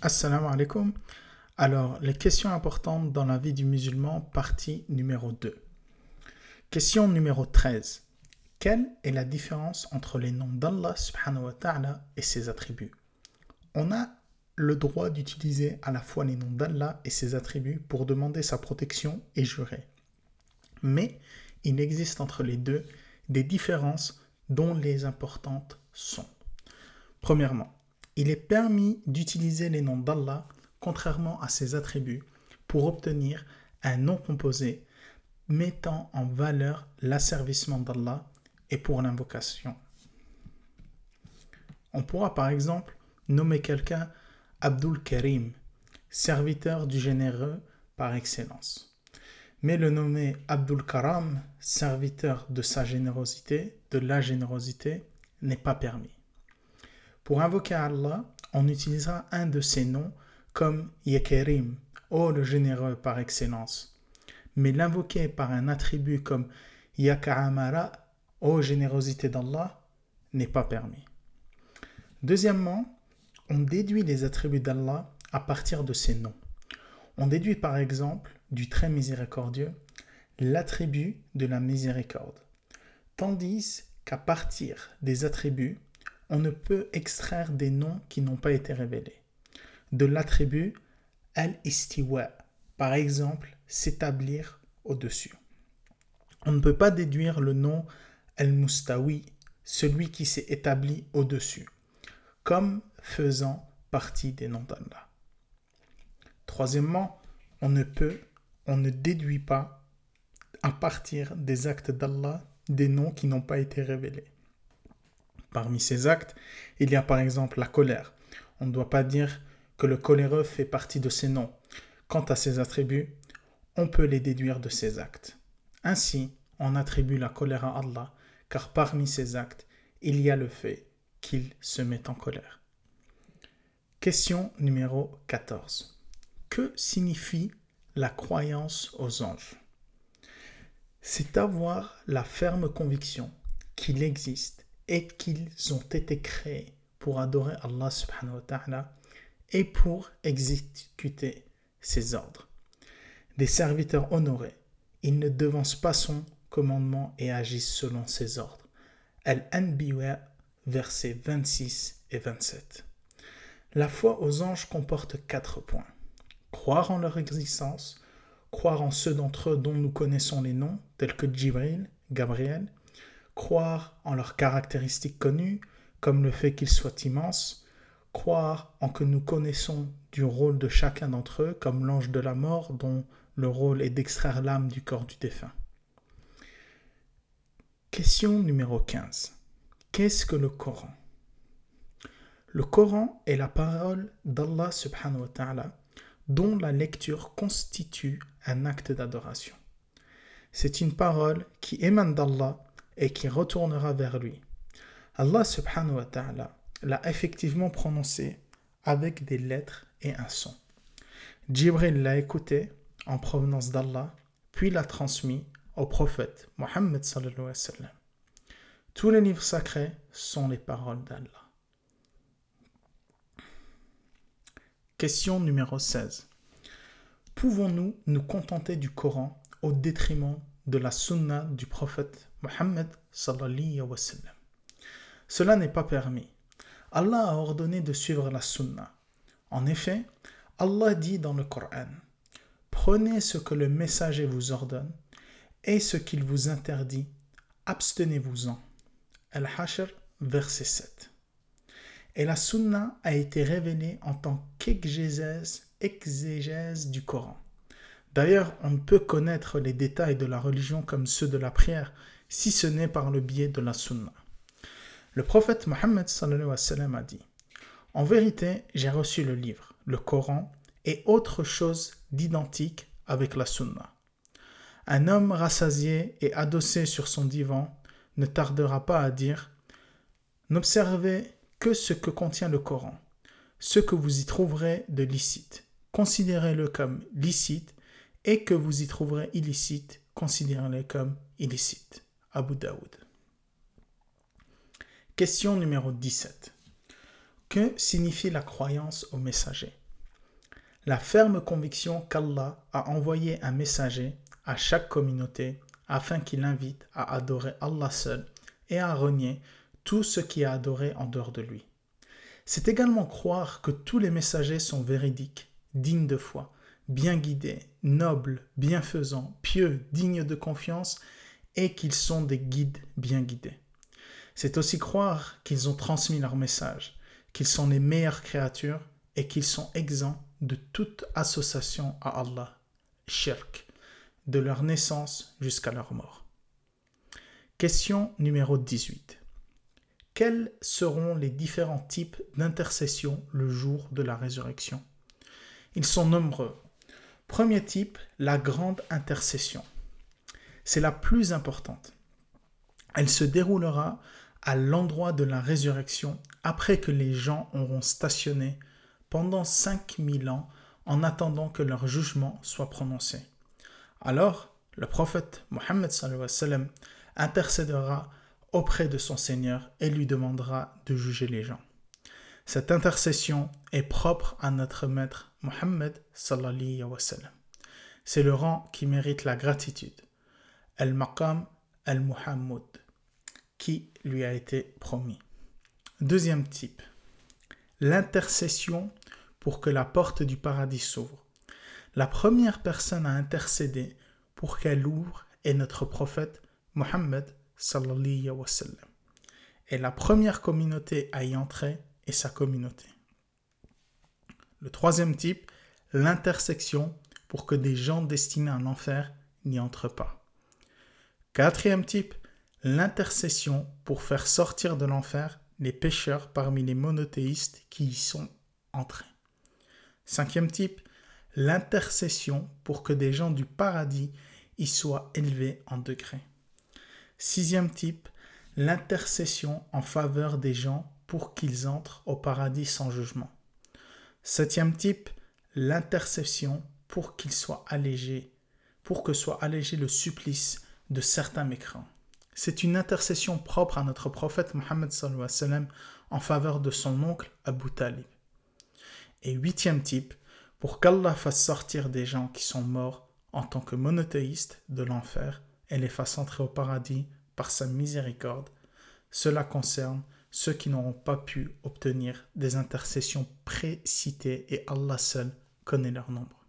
Assalamu alaikum. Alors, les questions importantes dans la vie du musulman, partie numéro 2. Question numéro 13. Quelle est la différence entre les noms d'Allah subhanahu wa ta'ala et ses attributs? On a le droit d'utiliser à la fois les noms d'Allah et ses attributs pour demander sa protection et jurer. Mais il existe entre les deux des différences dont les importantes sont. Premièrement, il est permis d'utiliser les noms d'Allah, contrairement à ses attributs, pour obtenir un nom composé mettant en valeur l'asservissement d'Allah et pour l'invocation. On pourra par exemple nommer quelqu'un Abdul Karim, serviteur du généreux par excellence. Mais le nommer Abdul Karam, serviteur de sa générosité, de la générosité, n'est pas permis. Pour invoquer Allah, on utilisera un de ses noms comme Yekerim, ô le généreux par excellence. Mais l'invoquer par un attribut comme Yaka'amara, ô générosité d'Allah, n'est pas permis. Deuxièmement, on déduit les attributs d'Allah à partir de ses noms. On déduit par exemple du très miséricordieux l'attribut de la miséricorde, tandis qu'à partir des attributs, on ne peut extraire des noms qui n'ont pas été révélés. De l'attribut al-istiwa, par exemple, s'établir au-dessus. On ne peut pas déduire le nom al-mustawi, celui qui s'est établi au-dessus, comme faisant partie des noms d'Allah. Troisièmement, on ne peut, on ne déduit pas à partir des actes d'Allah des noms qui n'ont pas été révélés. Parmi ces actes, il y a par exemple la colère. On ne doit pas dire que le coléreux fait partie de ses noms. Quant à ses attributs, on peut les déduire de ses actes. Ainsi, on attribue la colère à Allah, car parmi ses actes, il y a le fait qu'il se met en colère. Question numéro 14. Que signifie la croyance aux anges? C'est avoir la ferme conviction qu'il existe et qu'ils ont été créés pour adorer Allah subhanahu wa ta'ala et pour exécuter ses ordres. Des serviteurs honorés, ils ne devancent pas son commandement et agissent selon ses ordres. Al-Anbiya, versets 26 et 27. La foi aux anges comporte quatre points. Croire en leur existence, croire en ceux d'entre eux dont nous connaissons les noms, tels que Jibril, Gabriel, croire en leurs caractéristiques connues, comme le fait qu'ils soient immenses, croire en que nous connaissons du rôle de chacun d'entre eux, comme l'ange de la mort, dont le rôle est d'extraire l'âme du corps du défunt. Question numéro 15. Qu'est-ce que le Coran? Le Coran est la parole d'Allah subhanahu wa ta'ala, dont la lecture constitue un acte d'adoration. C'est une parole qui émane d'Allah et qui retournera vers lui. Allah subhanahu wa ta'ala l'a effectivement prononcé avec des lettres et un son. Jibril l'a écouté en provenance d'Allah, puis l'a transmis au prophète Mohammed. Tous les livres sacrés sont les paroles d'Allah. Question numéro 16. Pouvons-nous nous contenter du Coran au détriment de la sunna du prophète Mohammed sallallahu. Cela n'est pas permis. Allah a ordonné de suivre la sunna. En effet, Allah dit dans le Coran Prenez ce que le messager vous ordonne et ce qu'il vous interdit, abstenez-vous-en. Al-Hashr, verset 7. Et la sunna a été révélée en tant qu'exégèse du Coran. D'ailleurs, on ne peut connaître les détails de la religion comme ceux de la prière, si ce n'est par le biais de la sunna. Le prophète Mohammed a dit En vérité, j'ai reçu le livre, le Coran et autre chose d'identique avec la sunna. Un homme rassasié et adossé sur son divan ne tardera pas à dire N'observez que ce que contient le Coran, ce que vous y trouverez de licite. Considérez-le comme licite et que vous y trouverez illicite, considérez-les comme illicite. Abu Daoud. Question numéro 17. Que signifie la croyance au messager? La ferme conviction qu'Allah a envoyé un messager à chaque communauté afin qu'il invite à adorer Allah seul et à renier tout ce qui est adoré en dehors de lui. C'est également croire que tous les messagers sont véridiques, dignes de foi, bien guidés, nobles, bienfaisants, pieux, dignes de confiance et qu'ils sont des guides bien guidés. C'est aussi croire qu'ils ont transmis leur message, qu'ils sont les meilleures créatures et qu'ils sont exempts de toute association à Allah, shirk, de leur naissance jusqu'à leur mort. Question numéro 18. Quels seront les différents types d'intercession le jour de la résurrection? Ils sont nombreux. Premier type, la grande intercession. C'est la plus importante. Elle se déroulera à l'endroit de la résurrection après que les gens auront stationné pendant 5000 ans en attendant que leur jugement soit prononcé. Alors, le prophète Mohammed intercédera auprès de son Seigneur et lui demandera de juger les gens. Cette intercession est propre à notre maître Mohammed C'est le rang qui mérite la gratitude. Al-Maqam al-Muhammad qui lui a été promis. Deuxième type, l'intercession pour que la porte du paradis s'ouvre. La première personne à intercéder pour qu'elle ouvre est notre prophète Mohammed. Et la première communauté à y entrer est sa communauté. Le troisième type, l'intersection pour que des gens destinés à l'enfer n'y entrent pas. Quatrième type, l'intercession pour faire sortir de l'enfer les pécheurs parmi les monothéistes qui y sont entrés. Cinquième type, l'intercession pour que des gens du paradis y soient élevés en degrés. Sixième type, l'intercession en faveur des gens pour qu'ils entrent au paradis sans jugement. Septième type, l'intercession pour qu'ils soient allégés, pour que soit allégé le supplice de certains mécrants. C'est une intercession propre à notre prophète Mohammed en faveur de son oncle Abu Talib. Et huitième type, pour qu'Allah fasse sortir des gens qui sont morts en tant que monothéistes de l'enfer et les fasse entrer au paradis par sa miséricorde. Cela concerne ceux qui n'auront pas pu obtenir des intercessions précitées et Allah seul connaît leur nombre.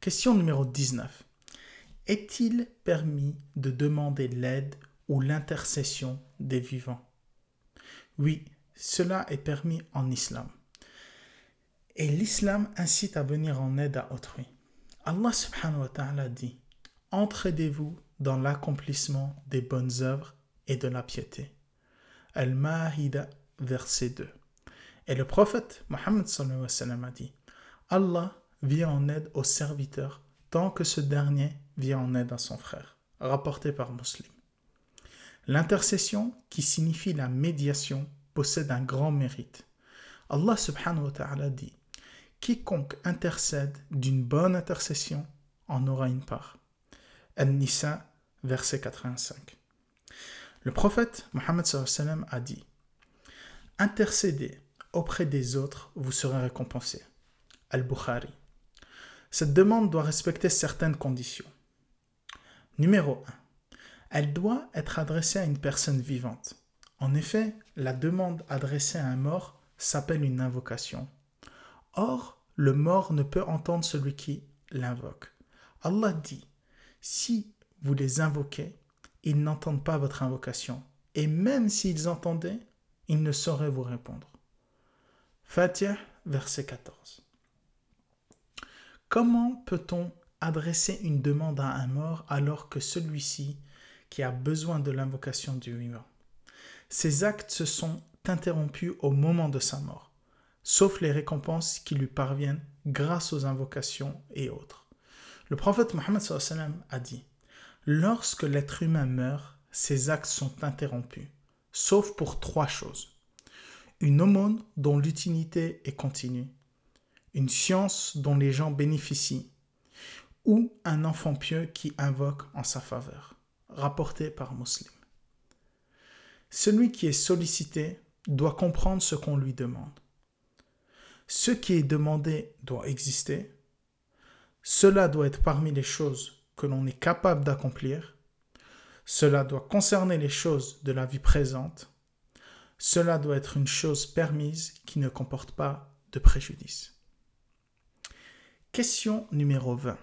Question numéro 19. Est-il permis de demander l'aide ou l'intercession des vivants? Oui, cela est permis en islam. Et l'islam incite à venir en aide à autrui. Allah subhanahu wa ta'ala dit Entraidez-vous dans l'accomplissement des bonnes œuvres et de la piété. Al-Mahida, verset 2. Et le prophète Mohammed a dit Allah vient en aide au serviteur tant que ce dernier vient en aide à son frère, rapporté par Muslim. L'intercession, qui signifie la médiation, possède un grand mérite. Allah subhanahu wa ta'ala dit Quiconque intercède d'une bonne intercession en aura une part. An-Nisa, verset 85. Le prophète Mohammed a dit Intercédez auprès des autres, vous serez récompensé. Al-Bukhari. Cette demande doit respecter certaines conditions. Numéro 1. Elle doit être adressée à une personne vivante. En effet, la demande adressée à un mort s'appelle une invocation. Or, le mort ne peut entendre celui qui l'invoque. Allah dit Si vous les invoquez, ils n'entendent pas votre invocation. Et même s'ils entendaient, ils ne sauraient vous répondre. Fatiha, verset 14. Comment peut-on adresser une demande à un mort alors que celui-ci qui a besoin de l'invocation du vivant Ses actes se sont interrompus au moment de sa mort, sauf les récompenses qui lui parviennent grâce aux invocations et autres. Le prophète Mohammed a dit Lorsque l'être humain meurt, ses actes sont interrompus, sauf pour trois choses. Une aumône dont l'utilité est continue, une science dont les gens bénéficient, ou un enfant pieux qui invoque en sa faveur, rapporté par Muslim. Celui qui est sollicité doit comprendre ce qu'on lui demande. ce qui est demandé doit exister, cela doit être parmi les choses que l'on est capable d'accomplir, cela doit concerner les choses de la vie présente, cela doit être une chose permise qui ne comporte pas de préjudice. Question numéro 20.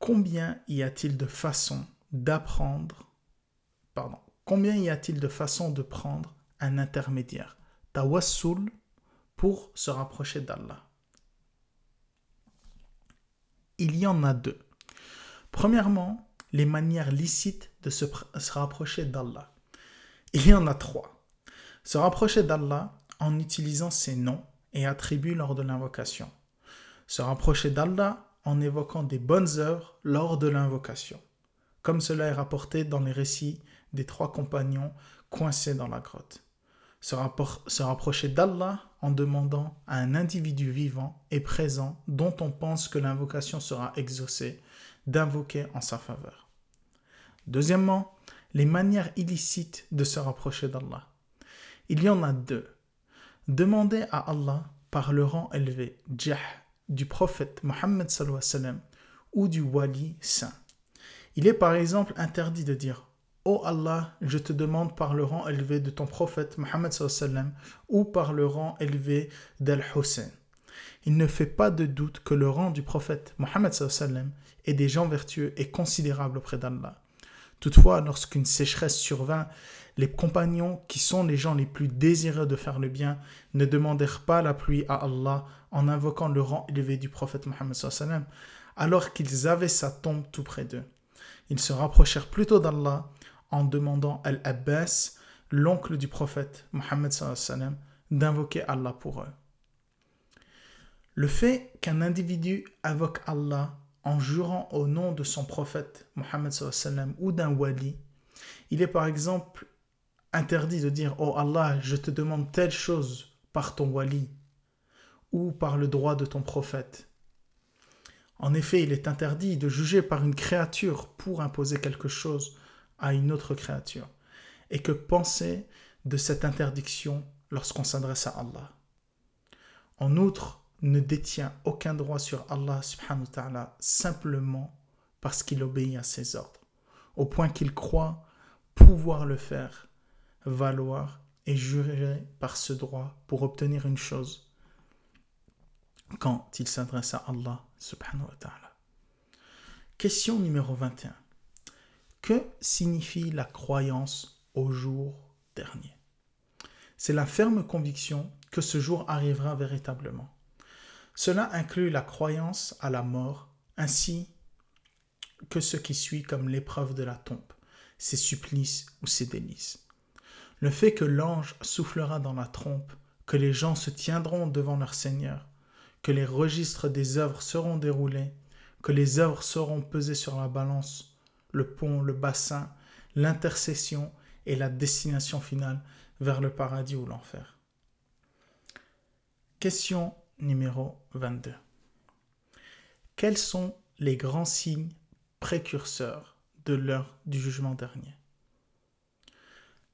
Combien y a-t-il de façons d'apprendre, pardon, combien y a-t-il de façons de prendre un intermédiaire, tawassul, pour se rapprocher d'Allah? Il y en a deux. Premièrement, les manières licites de se, rapprocher d'Allah. Il y en a trois. Se rapprocher d'Allah en utilisant ses noms et attributs lors de l'invocation. Se rapprocher d'Allah en évoquant des bonnes œuvres lors de l'invocation, comme cela est rapporté dans les récits des trois compagnons coincés dans la grotte. Se, rapprocher d'Allah en demandant à un individu vivant et présent dont on pense que l'invocation sera exaucée d'invoquer en sa faveur. Deuxièmement, les manières illicites de se rapprocher d'Allah. Il y en a deux. Demander à Allah par le rang élevé, Jah, du prophète Mohammed ou du wali saint. Il est par exemple interdit de dire Ô oh Allah, je te demande par le rang élevé de ton prophète Mohammed ou par le rang élevé d'Al-Hussein. Il ne fait pas de doute que le rang du prophète Mohammed et des gens vertueux est considérable auprès d'Allah. Toutefois, lorsqu'une sécheresse survint, les compagnons, qui sont les gens les plus désireux de faire le bien, ne demandèrent pas la pluie à Allah en invoquant le rang élevé du prophète Mohammed alors qu'ils avaient sa tombe tout près d'eux. Ils se rapprochèrent plutôt d'Allah en demandant à Al-Abbas, l'oncle du prophète Mohammed d'invoquer Allah pour eux. Le fait qu'un individu invoque Allah en jurant au nom de son prophète Mohammed ou d'un wali, il est par exemple interdit de dire Oh Allah, je te demande telle chose par ton wali ou par le droit de ton prophète. En effet, il est interdit de juger par une créature pour imposer quelque chose à une autre créature. Et que penser de cette interdiction lorsqu'on s'adresse à Allah En outre, ne détient aucun droit sur Allah subhanahu wa ta'ala simplement parce qu'il obéit à ses ordres, au point qu'il croit pouvoir le faire valoir et jurer par ce droit pour obtenir une chose quand il s'adresse à Allah subhanahu. Question numéro 21. Que signifie la croyance au jour dernier? C'est la ferme conviction que ce jour arrivera véritablement cela inclut la croyance à la mort, ainsi que ce qui suit comme l'épreuve de la tombe, ses supplices ou ses délices. Le fait que l'ange soufflera dans la trompe, que les gens se tiendront devant leur Seigneur, que les registres des œuvres seront déroulés, que les œuvres seront pesées sur la balance, le pont, le bassin, l'intercession et la destination finale vers le paradis ou l'enfer. Question numéro 22. Quels sont les grands signes précurseurs de l'heure du jugement dernier?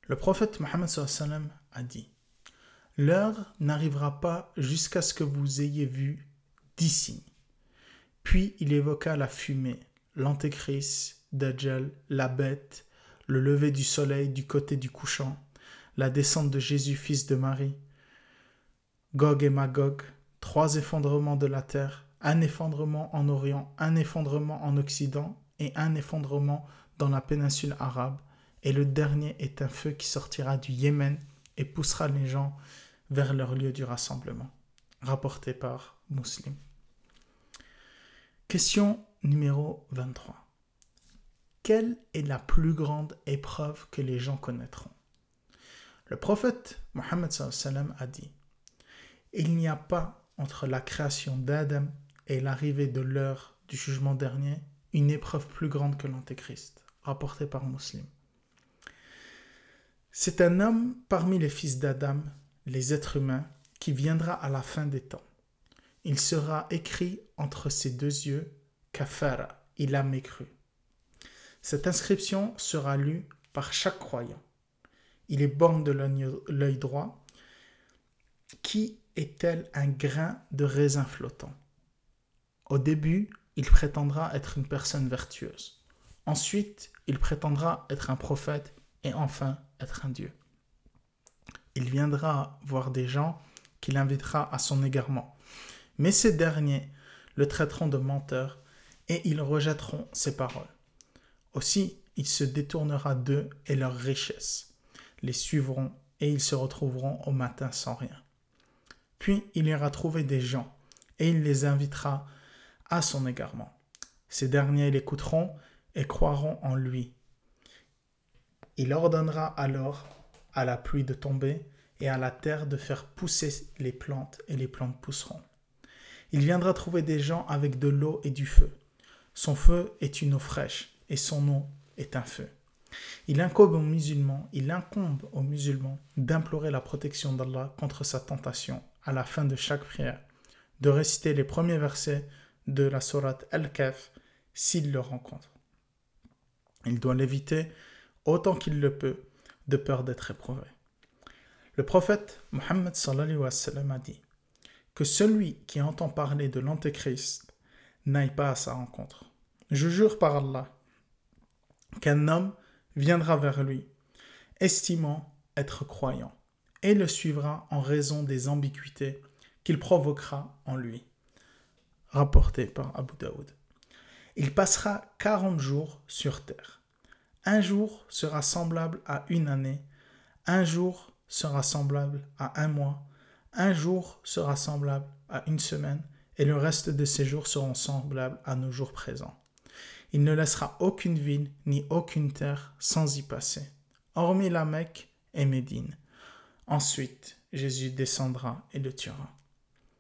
Le prophète Mohammed a dit L'heure n'arrivera pas jusqu'à ce que vous ayez vu dix signes. Puis il évoqua la fumée, l'antéchrist, Dajjal, la bête, le lever du soleil du côté du couchant, la descente de Jésus, fils de Marie, Gog et Magog, trois effondrements de la terre, un effondrement en Orient, un effondrement en Occident et un effondrement dans la péninsule arabe. Et le dernier est un feu qui sortira du Yémen et poussera les gens vers leur lieu du rassemblement. Rapporté par Muslim. Question numéro 23. Quelle est la plus grande épreuve que les gens connaîtront? Le prophète Mohammed a dit Il n'y a pas entre la création d'Adam et l'arrivée de l'heure du jugement dernier une épreuve plus grande que l'Antéchrist, rapporté par Muslim. C'est un homme parmi les fils d'Adam, les êtres humains, qui viendra à la fin des temps. Il sera écrit entre ses deux yeux Kafara, il a mécru. Cette inscription sera lue par chaque croyant. Il est borne de l'œil droit qui est tel un grain de raisin flottant? Au début, il prétendra être une personne vertueuse. Ensuite, il prétendra être un prophète et enfin être un Dieu. Il viendra voir des gens qu'il invitera à son égarement. Mais ces derniers le traiteront de menteur et ils rejetteront ses paroles. Aussi, il se détournera d'eux et leurs richesses les suivront et ils se retrouveront au matin sans rien. Puis il ira trouver des gens et il les invitera à son égarement. Ces derniers l'écouteront et croiront en lui. Il ordonnera alors à la pluie de tomber et à la terre de faire pousser les plantes et les plantes pousseront. Il viendra trouver des gens avec de l'eau et du feu. Son feu est une eau fraîche et son eau est un feu. Il incombe aux musulmans, il incombe aux musulmans d'implorer la protection d'Allah contre sa tentation à la fin de chaque prière, de réciter les premiers versets de la sourate Al-Kaf s'il le rencontre. Il doit l'éviter autant qu'il le peut, de peur d'être éprouvé. Le prophète Mohammed a dit que celui qui entend parler de l'Antéchrist n'aille pas à sa rencontre. Je jure par Allah qu'un homme viendra vers lui, estimant être croyant, et le suivra en raison des ambiguïtés qu'il provoquera en lui. Rapporté par Abu Daoud. Il passera quarante jours sur terre. Un jour sera semblable à une année, un jour sera semblable à un mois, un jour sera semblable à une semaine, et le reste de ces jours seront semblables à nos jours présents. Il ne laissera aucune ville ni aucune terre sans y passer, hormis la Mecque et Médine. Ensuite, Jésus descendra et le tuera.